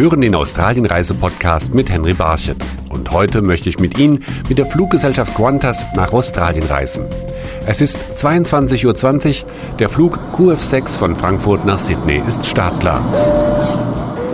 hören den Australien-Reise-Podcast mit Henry Barchet. Und heute möchte ich mit Ihnen mit der Fluggesellschaft Qantas nach Australien reisen. Es ist 22.20 Uhr. Der Flug QF6 von Frankfurt nach Sydney ist startklar.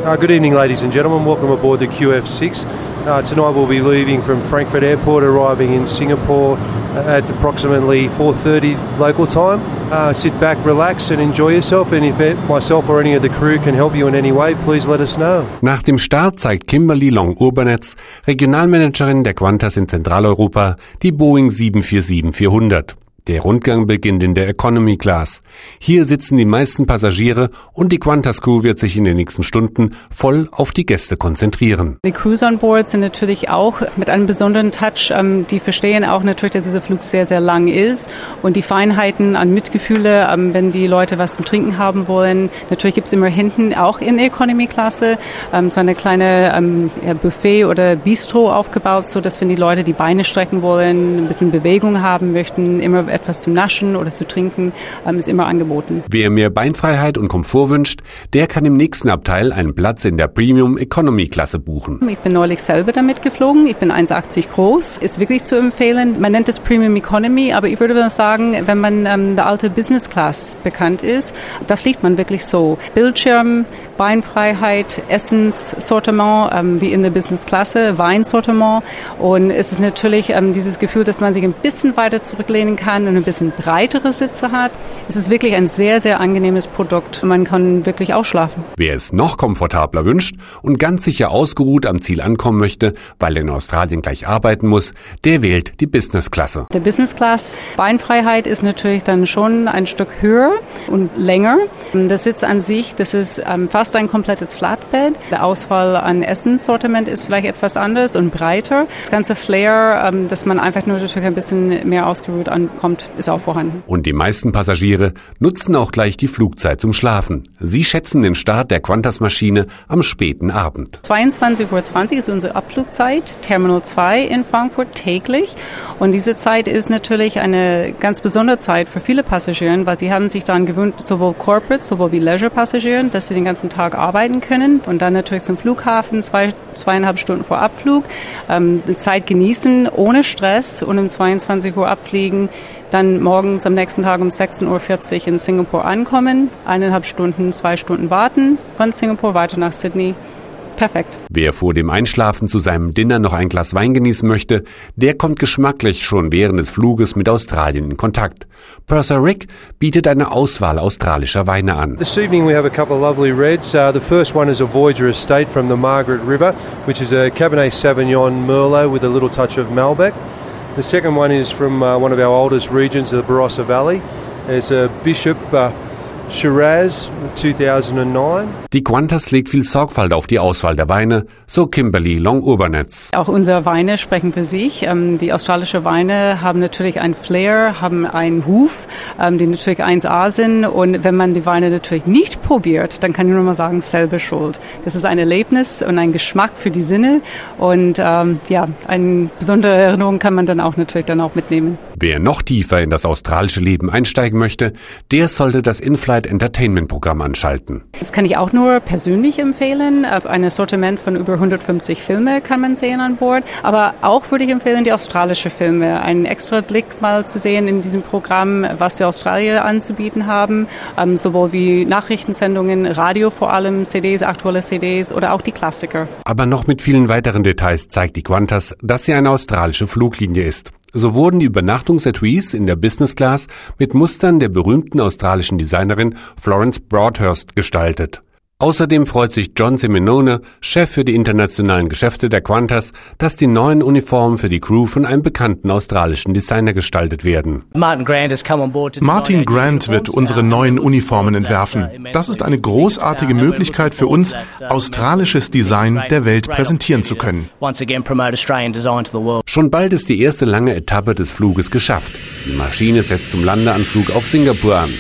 Uh, good evening, ladies and gentlemen. Welcome aboard the QF6. Uh, tonight we'll be leaving from Frankfurt Airport, arriving in Singapore at approximately 4:30 local time. Uh, sit back, relax, and enjoy yourself. And if myself or any of the crew can help you in any way, please let us know. Nach dem Start zeigt Kimberly Long-Urbernetz, Regionalmanagerin der Qantas in Zentraleuropa, die Boeing 747-400. Der Rundgang beginnt in der Economy Class. Hier sitzen die meisten Passagiere und die Qantas Crew wird sich in den nächsten Stunden voll auf die Gäste konzentrieren. Die Crews on board sind natürlich auch mit einem besonderen Touch. Ähm, die verstehen auch natürlich, dass dieser Flug sehr, sehr lang ist und die Feinheiten an Mitgefühle, ähm, wenn die Leute was zum Trinken haben wollen. Natürlich gibt es immer hinten auch in der Economy Klasse ähm, so eine kleine Buffet oder Bistro aufgebaut, so dass wenn die Leute die Beine strecken wollen, ein bisschen Bewegung haben möchten, immer etwas zu naschen oder zu trinken, ähm, ist immer angeboten. Wer mehr Beinfreiheit und Komfort wünscht, der kann im nächsten Abteil einen Platz in der Premium Economy Klasse buchen. Ich bin neulich selber damit geflogen. Ich bin 1,80 groß. Ist wirklich zu empfehlen. Man nennt es Premium Economy, aber ich würde sagen, wenn man ähm, der alte Business Class bekannt ist, da fliegt man wirklich so. Bildschirm, Beinfreiheit, Essenssortiment, ähm, wie in der Business Klasse, Weinsortiment. Und es ist natürlich ähm, dieses Gefühl, dass man sich ein bisschen weiter zurücklehnen kann und ein bisschen breitere Sitze hat. Es ist wirklich ein sehr, sehr angenehmes Produkt. Man kann wirklich ausschlafen. Wer es noch komfortabler wünscht und ganz sicher ausgeruht am Ziel ankommen möchte, weil er in Australien gleich arbeiten muss, der wählt die Business-Klasse. Der Business-Class Beinfreiheit ist natürlich dann schon ein Stück höher und länger. Der Sitz an sich, das ist ähm, fast ein komplettes Flatbed. Der Auswahl an Essenssortiment ist vielleicht etwas anders und breiter. Das ganze Flair, ähm, dass man einfach nur natürlich ein bisschen mehr ausgeruht ankommt, kommt, ist auch vorhanden. Und die meisten Passagiere nutzen auch gleich die Flugzeit zum Schlafen. Sie schätzen den Start der Qantas-Maschine am späten Abend. 22.20 Uhr ist unsere Abflugzeit, Terminal 2 in Frankfurt täglich. Und diese Zeit ist natürlich eine ganz besondere Zeit für viele Passagiere, weil sie haben sich daran gewöhnt, sowohl Corporate, sowohl wie Leisure-Passagieren, dass sie den ganzen Tag arbeiten können und dann natürlich zum Flughafen zwei, zweieinhalb Stunden vor Abflug ähm, Zeit genießen ohne Stress und um 22 Uhr abfliegen dann morgens am nächsten Tag um 16.40 Uhr in Singapur ankommen, eineinhalb Stunden, zwei Stunden warten, von Singapur weiter nach Sydney. Perfekt. Wer vor dem Einschlafen zu seinem Dinner noch ein Glas Wein genießen möchte, der kommt geschmacklich schon während des Fluges mit Australien in Kontakt. Purser Rick bietet eine Auswahl australischer Weine an. This evening we have a couple of lovely reds. Uh, the first one is a Voyager Estate from the Margaret River, which is a Cabernet Sauvignon Merlot with a little touch of Malbec. The second one is from uh, one of our oldest regions, the Barossa Valley. It's a Bishop uh, Shiraz 2009. Die Qantas legt viel Sorgfalt auf die Auswahl der Weine, so Kimberly Long-Ubernetz. Auch unsere Weine sprechen für sich. Ähm, die australischen Weine haben natürlich ein Flair, haben einen Huf, ähm, die natürlich 1A sind. Und wenn man die Weine natürlich nicht probiert, dann kann ich nur mal sagen, selber schuld. Das ist ein Erlebnis und ein Geschmack für die Sinne. Und ähm, ja, eine besondere Erinnerung kann man dann auch natürlich dann auch mitnehmen. Wer noch tiefer in das australische Leben einsteigen möchte, der sollte das Inflight Entertainment Programm anschalten. Das kann ich auch nur persönlich empfehlen. Ein Sortiment von über 150 Filme kann man sehen an Bord. Aber auch würde ich empfehlen, die australische Filme. Einen extra Blick mal zu sehen in diesem Programm, was die Australier anzubieten haben. Ähm, sowohl wie Nachrichtensendungen, Radio vor allem, CDs, aktuelle CDs oder auch die Klassiker. Aber noch mit vielen weiteren Details zeigt die Qantas, dass sie eine australische Fluglinie ist. So wurden die Übernachtungsetuis in der Business Class mit Mustern der berühmten australischen Designerin Florence Broadhurst gestaltet. Außerdem freut sich John Seminone, Chef für die internationalen Geschäfte der Qantas, dass die neuen Uniformen für die Crew von einem bekannten australischen Designer gestaltet werden. Martin Grant wird unsere neuen Uniformen entwerfen. Das ist eine großartige Möglichkeit für uns, australisches Design der Welt präsentieren zu können. Schon bald ist die erste lange Etappe des Fluges geschafft. Die Maschine setzt zum Landeanflug auf Singapur an.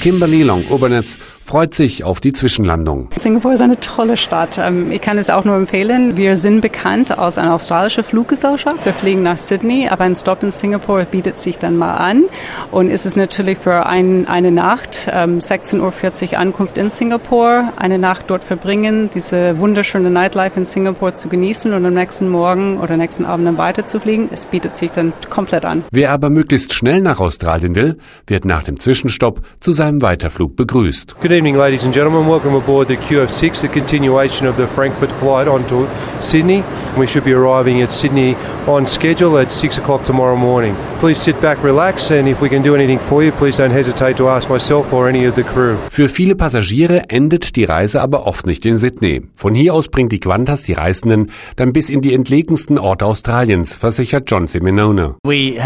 Kimberly Long-Obernetz freut sich auf die Zwischenlandung. Singapur ist eine tolle Stadt. Ähm, ich kann es auch nur empfehlen. Wir sind bekannt als eine australische Fluggesellschaft. Wir fliegen nach Sydney, aber ein Stop in Singapur bietet sich dann mal an. Und es ist natürlich für ein, eine Nacht, 16.40 Uhr Ankunft in Singapur, eine Nacht dort verbringen, diese wunderschöne Nightlife in Singapur zu genießen und am nächsten Morgen oder nächsten Abend dann weiterzufliegen. Es bietet sich dann komplett an. Wer aber möglichst schnell nach Australien will, wird nach dem Zwischenstopp zu seinem Weiterflug begrüßt. Good evening, ladies and gentlemen. Welcome aboard the QF6, the continuation of the Frankfurt flight on to Sydney. We should be arriving at Sydney on schedule at 6 o'clock tomorrow morning. Please sit back, relax, and if we can do anything for you, please don't hesitate to ask myself or any of the crew. Für viele Passagiere endet die Reise aber oft nicht in Sydney. Von hier aus bringt die Qantas die Reisenden dann bis in die entlegensten Orte Australiens, versichert John Simenone. Wir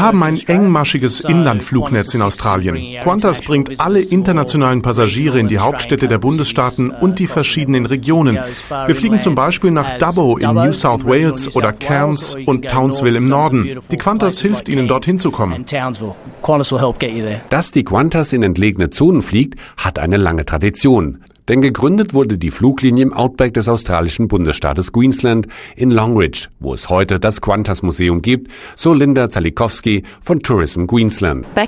haben ein engmaschiges Inlandflugnetz in Australien. Qantas bringt alle internationalen Passagiere in die Hauptstädte der Bundesstaaten und die verschiedenen Regionen. Wir fliegen zum Beispiel nach Dubbo in New South Wales oder Cairns und Townsville im Norden. Die Qantas hilft Ihnen, dorthin zu kommen. Dass die Qantas in entlegene Zonen fliegt, hat eine lange Tradition. Denn gegründet wurde die Fluglinie im Outback des australischen Bundesstaates Queensland in Longridge, wo es heute das Qantas Museum gibt, so Linda Zalikowski von Tourism Queensland. Uh,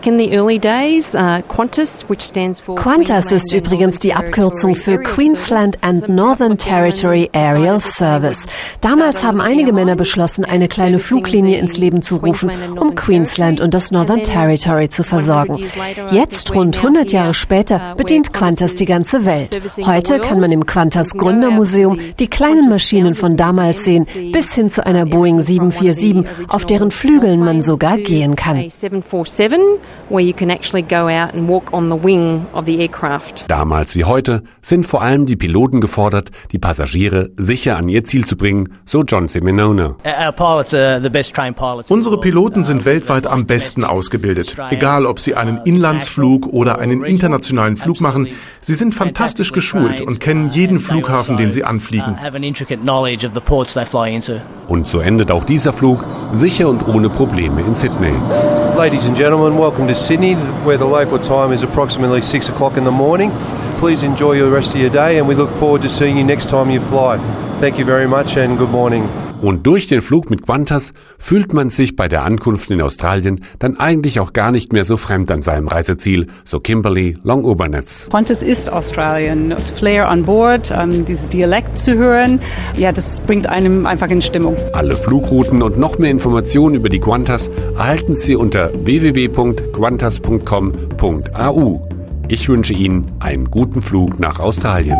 Qantas ist übrigens die Abkürzung für Queensland and Northern Territory Aerial Service. Damals haben einige Männer beschlossen, eine kleine Fluglinie ins Leben zu rufen, um Queensland und das Northern Territory zu versorgen. Jetzt, rund 100 Jahre später, bedient Qantas die ganze Welt. Heute kann man im Qantas Gründermuseum die kleinen Maschinen von damals sehen, bis hin zu einer Boeing 747, auf deren Flügeln man sogar gehen kann. Damals wie heute sind vor allem die Piloten gefordert, die Passagiere sicher an ihr Ziel zu bringen, so John Seminone. Unsere Piloten sind weltweit am besten ausgebildet. Egal, ob sie einen Inlandsflug oder einen internationalen Flug machen, sie sind fantastisch geschult und kennen jeden Flughafen, den sie anfliegen. Und so endet auch dieser Flug sicher und ohne Probleme in Sydney. Ladies and gentlemen, welcome to Sydney, where the local time is approximately 6 o'clock in the morning. Please enjoy the rest of your day and we look forward to seeing you next time you fly. Thank you very much and good morning. Und durch den Flug mit Qantas fühlt man sich bei der Ankunft in Australien dann eigentlich auch gar nicht mehr so fremd an seinem Reiseziel, so Kimberly Long Obernetz. Qantas ist Australien. Das Flair an Bord, ähm, dieses Dialekt zu hören, ja, das bringt einem einfach in Stimmung. Alle Flugrouten und noch mehr Informationen über die Qantas erhalten Sie unter www.qantas.com.au. Ich wünsche Ihnen einen guten Flug nach Australien.